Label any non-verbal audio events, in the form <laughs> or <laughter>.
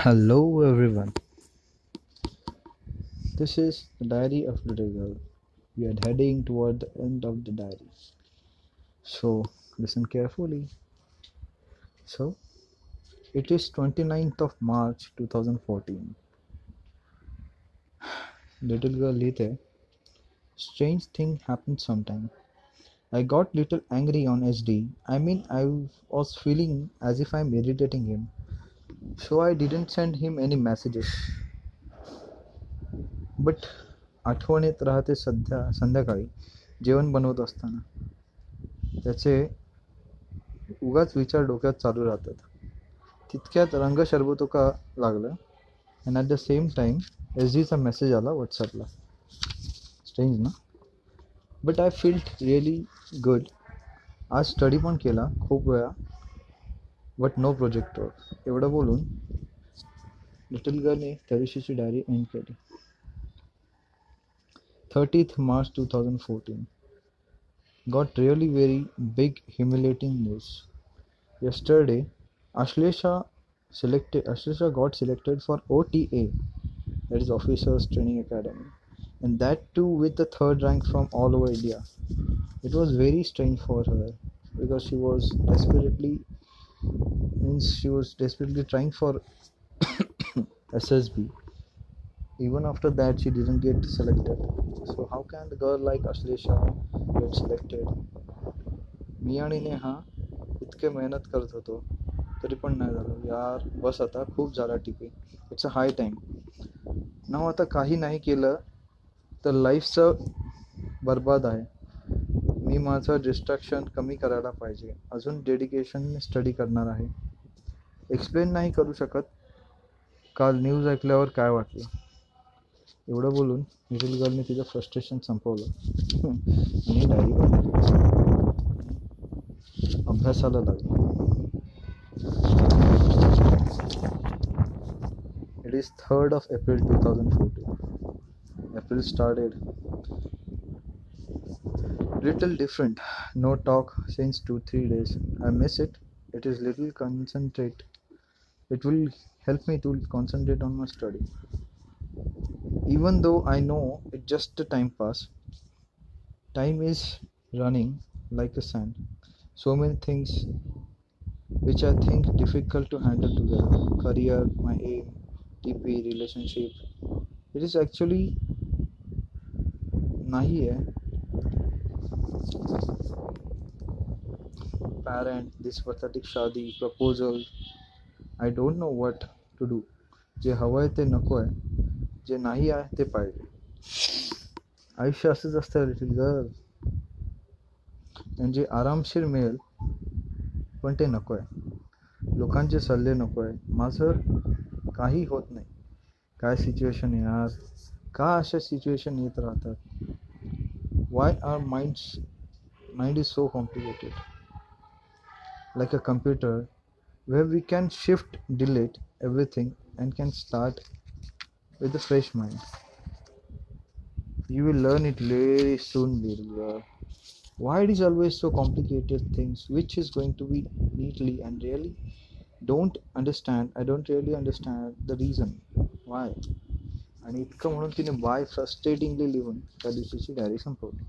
Hello everyone. This is the diary of little girl. We are heading toward the end of the diary. So listen carefully. So it is 29th of March 2014. Little girl Lete. Strange thing happened sometime. I got little angry on SD. I mean I was feeling as if I'm irritating him So I didn't send him any messages. But आठवण येत राहते सध्या संध्याकाळी जेवण बनवत असताना. त्याचे उगाच विचार डोक्यात चालू राहतात. तितक्यात रंग शरबतो लागलं. And at the same time S डीचा message आला व्हॉट्सअपला स्ट्रेंज ना? But I felt really good आज स्टडी पण केला खूप वेळा. बट नो प्रोजेक्ट वर्क एवढं बोलून लिटल गर्लने त्या दिवशीची डायरी एंड केली 30th March 2014 got really very big humiliating news. Yesterday, Ashlesha selected Ashlesha got selected for OTA, that is Officers Training Academy, and that too with the third rank from all over India. It was very strange for her because she was desperately means she was desperately trying for SSB. Even after that, she didn't get selected. So how can the girl like Ashlesha get selected? मी आणि नेहा इतके मेहनत करत होतो तरी पण नाही झालं यार बस आता खूप झाला Tipe it's a high time now आता काही नाही केलं तर लाईफचं बर्बाद आहे मी माझं डिस्ट्रॅक्शन कमी करायला पाहिजे. अजून डेडिकेशनने स्टडी करणार आहे. एक्सप्लेन नाही करू शकत. काल न्यूज ऐकल्यावर काय वाटलं? एवढं बोलून लिटिल गर्लने तिचं फ्रस्ट्रेशन संपवलं. <laughs> आणि डायरी अभ्यासाला लागली. It is third of April two thousand fourteen April started Little different. No talk since two, three days. I miss it. It is little concentrate. It will help me to concentrate on my study. Even though I know it just a time pass. Time is running like a sand. So many things which I think difficult to handle together. Career, my aim, DP relationship. It is actually nahi hai parent this pathetic शादी proposal I don't know what to do. जे हवं आहे ते नको आहे जे नाही आहे ते पाहिजे. आयुष्य असंच असतं लिटिल गर्ल म्हणजे आरामशीर मिळेल पण ते नको आहे लोकांचे सल्ले नको आहे माझं काही होत नाही. काय सिच्युएशन येणार? का अशा सिच्युएशन येत राहतात? Why are minds mind is so complicated like a computer where we can shift delete everything and can start with a fresh mind you will learn it very soon little girl why it is always so complicated things which is going to be neatly and really don't understand i don't really understand the reason why आणि इतकं म्हणून तिने bye फ्रस्ट्रेटिंगली लिहून त्या दिवशीची diary संपवली